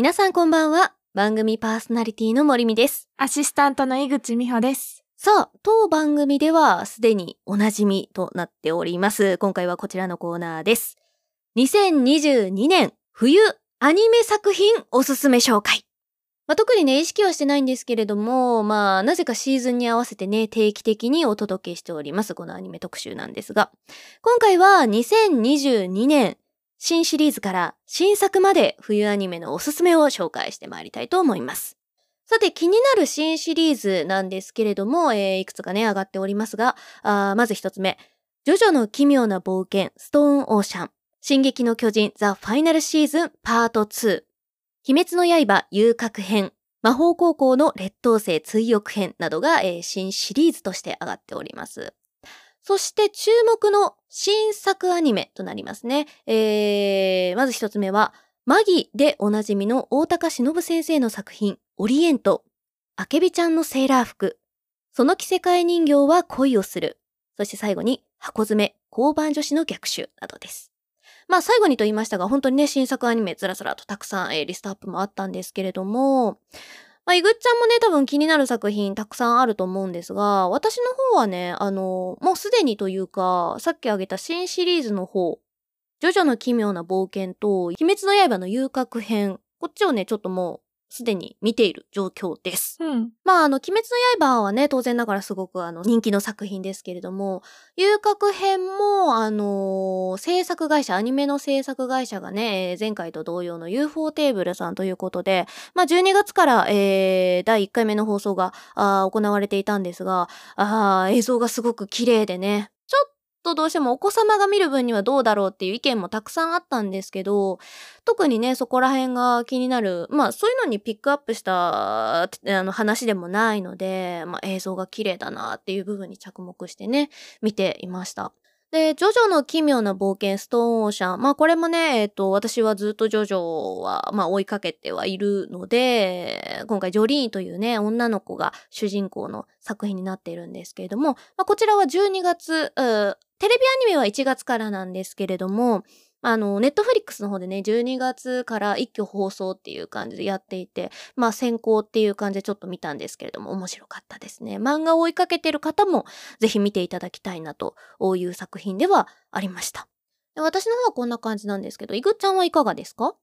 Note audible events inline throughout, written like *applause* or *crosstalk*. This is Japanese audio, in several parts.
皆さんこんばんは。番組パーソナリティの森美です。アシスタントの井口美穂です。さあ、当番組ではすでにおなじみとなっております。今回はこちらのコーナーです。2022年冬アニメ作品おすすめ紹介。まあ、特にね、意識はしてないんですけれども、まあ、なぜかシーズンに合わせてね、定期的にお届けしております、このアニメ特集なんですが、今回は2022年新シリーズから新作まで冬アニメのおすすめを紹介してまいりたいと思います。さて気になる新シリーズなんですけれども、えーいくつかね、上がっておりますが、あまず一つ目。ジョジョの奇妙な冒険、ストーンオーシャン。進撃の巨人、ザ・ファイナルシーズン、パート2。鬼滅の刃、遊郭編。魔法高校の劣等生追憶編などが、えー新シリーズとして上がっております。そして注目の新作アニメとなりますね。えー、まず一つ目は、マギでおなじみの大高忍先生の作品、オリエント。あけびちゃんのセーラー服。その着せ替え人形は恋をする。そして最後に、箱詰め、交番女子の逆襲などです。まあ最後にと言いましたが、本当にね、新作アニメずらずらとたくさん、えーリストアップもあったんですけれども、まあ、いぐっちゃんもね、多分気になる作品たくさんあると思うんですが、私の方はね、あの、もうすでにというか、さっき挙げた新シリーズの方、ジョジョの奇妙な冒険と、鬼滅の刃の遊郭編、こっちをね、ちょっともう、すでに見ている状況です。うん。まあ、あの、鬼滅の刃はね、当然ながらすごくあの、人気の作品ですけれども、遊郭編も、あの制作会社、アニメの制作会社がね、えー前回と同様の UFO テーブルさんということで、まあ、12月から、えー第1回目の放送が、あー行われていたんですが、あー映像がすごく綺麗でね、とどうしてもお子様が見る分にはどうだろうっていう意見もたくさんあったんですけど、特にね、そこら辺が気になる、まあそういうのにピックアップしたあの話でもないので、まあ映像が綺麗だなっていう部分に着目してね、見ていました。で、ジョジョの奇妙な冒険、ストーンオーシャン。まあこれもね、えっ、と、私はずっとジョジョは、まあ追いかけてはいるので、今回ジョリーンというね、女の子が主人公の作品になっているんですけれども、まあこちらは12月、テレビアニメは1月からなんですけれども、あの、ネットフリックスの方でね、12月から一挙放送っていう感じでやっていて、まあ先行っていう感じでちょっと見たんですけれども、面白かったですね。漫画を追いかけてる方も、ぜひ見ていただきたいなという作品ではありました。で私の方はこんな感じなんですけど、いぐっちゃんはいかがですか？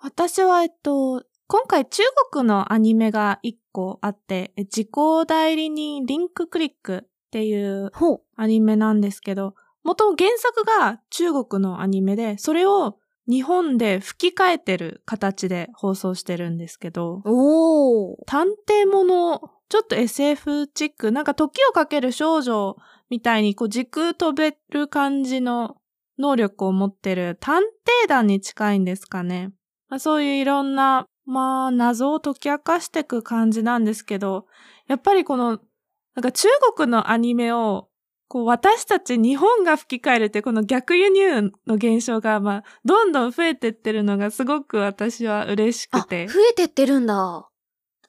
私は、えっと、今回中国のアニメが一個あって、え自己代理人リンククリックっていう。アニメなんですけど、元原作が中国のアニメで、それを日本で吹き替えてる形で放送してるんですけど、おー。探偵もの、ちょっと SF チック、なんか時をかける少女みたいにこう時空飛べる感じの能力を持ってる探偵団に近いんですかね。まあ、そういういろんな、まあ謎を解き明かしていく感じなんですけど、やっぱりこの、なんか中国のアニメをこう私たち日本が吹き替えるってこの逆輸入の現象がまあどんどん増えてってるのがすごく私は嬉しあ、増くて。えてってるんだ。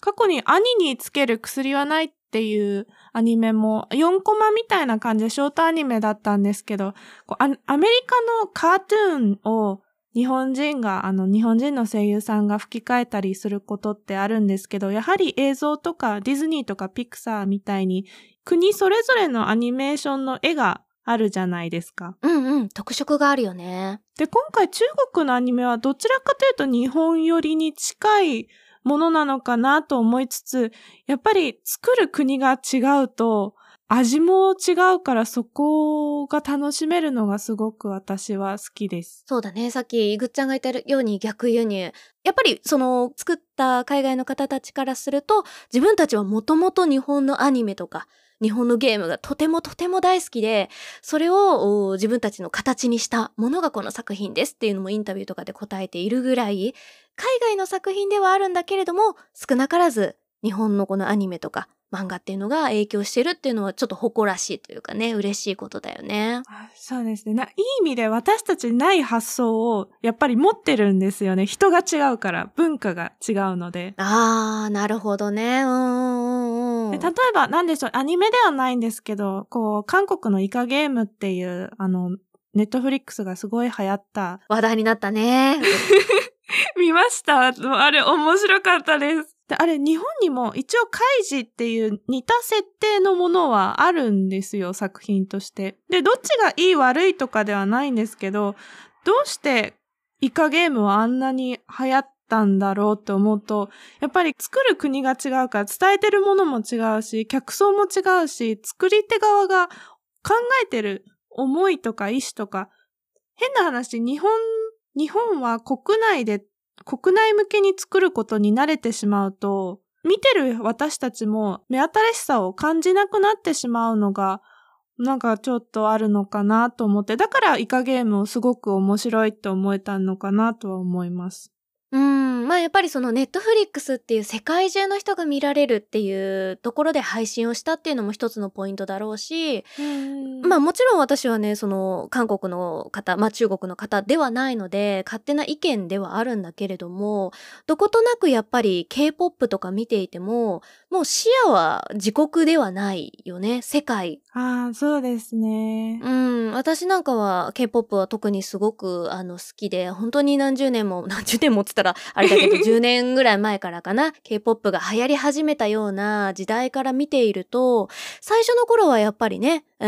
過去に兄につける薬はないっていうアニメも4コマみたいな感じでショートアニメだったんですけど、こうアアメリカのカートゥーンを日本人が、あの日本人の声優さんが吹き替えたりすることってあるんですけど、やはり映像とかディズニーとかピクサーみたいに国それぞれのアニメーションの絵があるじゃないですか。うんうん、特色があるよね。で、今回中国のアニメはどちらかというと日本寄りに近いものなのかなと思いつつ、やっぱり作る国が違うと味も違うからそこが楽しめるのがすごく私は好きです。そうだね。さっき、いぐっちゃんが言ったように逆輸入。やっぱり、その、作った海外の方たちからすると、自分たちはもともと日本のアニメとか、日本のゲームがとてもとても大好きで、それを自分たちの形にしたものがこの作品ですっていうのもインタビューとかで答えているぐらい、海外の作品ではあるんだけれども、少なからず日本のこのアニメとか漫画っていうのが影響してるっていうのはちょっと誇らしいというかね、嬉しいことだよね。あそうですね。ないい意味で私たちにない発想をやっぱり持ってるんですよね。人が違うから、文化が違うので。あー、なるほどね。うんうん例えば、なんでしょう、アニメではないんですけど、こう、韓国のイカゲームっていう、あの、ネットフリックスがすごい流行った、話題になったね。*laughs* 見ました。あれ面白かったです。であれ、日本にも一応カイジっていう似た設定のものはあるんですよ、作品として。で、どっちがいい悪いとかではないんですけど、どうしてイカゲームはあんなに流行ったんだろうって思うと、やっぱり作る国が違うから伝えてるものも違うし、客層も違うし、作り手側が考えてる思いとか意志とか、変な話、日本、日本は国内で国内向けに作ることに慣れてしまうと、見てる私たちも目新しさを感じなくなってしまうのが、なんかちょっとあるのかなと思って、だからイカゲームをすごく面白いって思えたのかなとは思います。うん、まあやっぱりそのネットフリックスっていう世界中の人が見られるっていうところで配信をしたっていうのも一つのポイントだろうし、まあもちろん私はね、その韓国の方、まあ中国の方ではないので、勝手な意見ではあるんだけれども、どことなくやっぱり K-POP とか見ていても、もう視野は自国ではないよね、世界。ああ、そうですね。うん、私なんかは K-POP は特にすごくあの好きで、本当に何十年も、何十年もっつったらあれだけ *laughs* ど、10年ぐらい前からかな、K-POP が流行り始めたような時代から見ていると、最初の頃はやっぱりね、え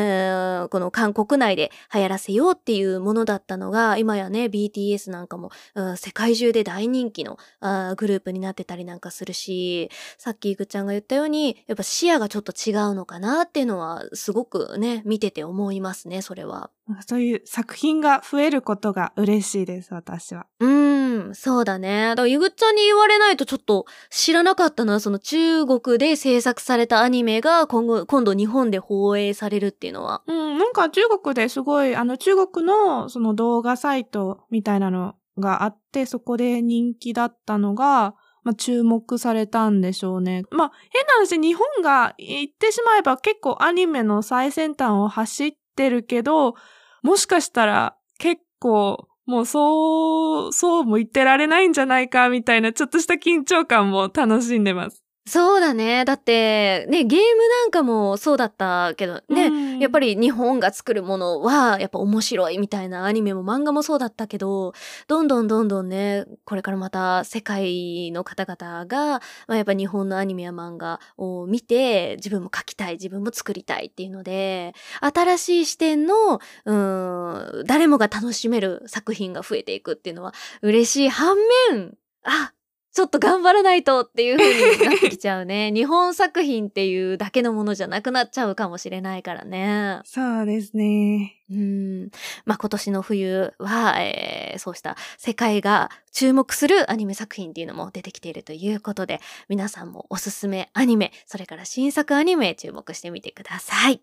ーこの韓国内で流行らせようっていうものだったのが、今やね、BTS なんかも、うん世界中で大人気のあーグループになってたりなんかするし、さっきいぐちゃんが言ったように、やっぱ視野がちょっと違うのかなっていうのは、すごくね、見てて思いますね、それは。そういう作品が増えることが嬉しいです、私は。うーん、そうだね。だから、ゆぐっちゃんに言われないとちょっと知らなかったな。その中国で制作されたアニメが今後、今度日本で放映されるっていうのは。うん、なんか中国ですごい、あの中国のその動画サイトみたいなのがあって、そこで人気だったのが、まあ、注目されたんでしょうね。まあ、変な話、日本が言ってしまえば結構アニメの最先端を走ってるけど、もしかしたら結構、もうそう、そうも言ってられないんじゃないか、みたいなちょっとした緊張感も楽しんでます。そうだね。だって、ね、ゲームなんかもそうだったけどね、うんやっぱり日本が作るものはやっぱ面白いみたいなアニメも漫画もそうだったけど、どんどんどんどんね、これからまた世界の方々が、まあ、やっぱ日本のアニメや漫画を見て自分も描きたい、自分も作りたいっていうので、新しい視点の、うーん、誰もが楽しめる作品が増えていくっていうのは嬉しい反面、あ、ちょっと頑張らないとっていう風になってきちゃうね。*laughs* 日本作品っていうだけのものじゃなくなっちゃうかもしれないからね。そうですね。うん。まあ、今年の冬は、えーそうした世界が注目するアニメ作品っていうのも出てきているということで、皆さんもおすすめアニメ、それから新作アニメ注目してみてください。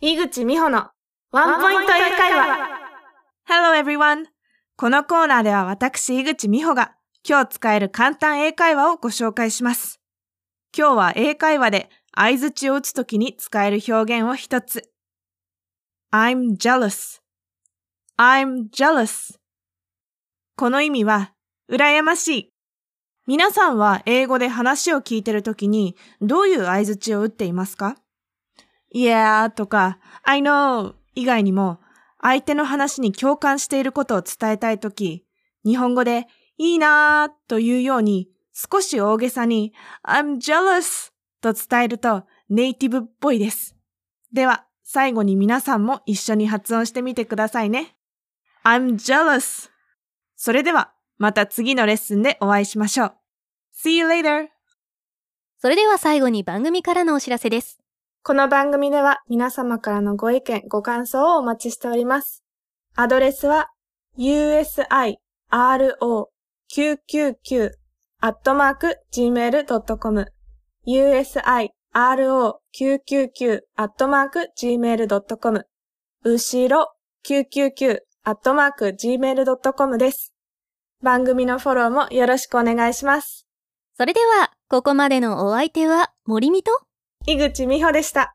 井口美穂のワンポイント英会話。Hello everyone! このコーナーでは私、井口美穂が今日使える簡単英会話をご紹介します。今日は英会話で相槌を打つときに使える表現を一つ。I'm jealous. I'm jealous. この意味は、羨ましい。皆さんは英語で話を聞いてるときにどういう相槌を打っていますか？Yeah とか I know 以外にも相手の話に共感していることを伝えたいとき、日本語でいいなーというように少し大げさに I'm jealous と伝えるとネイティブっぽいです。では最後に皆さんも一緒に発音してみてくださいね。I'm jealous それではまた次のレッスンでお会いしましょう。See you later! それでは最後に番組からのお知らせです。この番組では皆様からのご意見、ご感想をお待ちしております。アドレスは usiro999-gmail.com usiro999-gmail.com 後ろ 999-gmail.com です。番組のフォローもよろしくお願いします。それでは、ここまでのお相手は森美と井口美穂でした。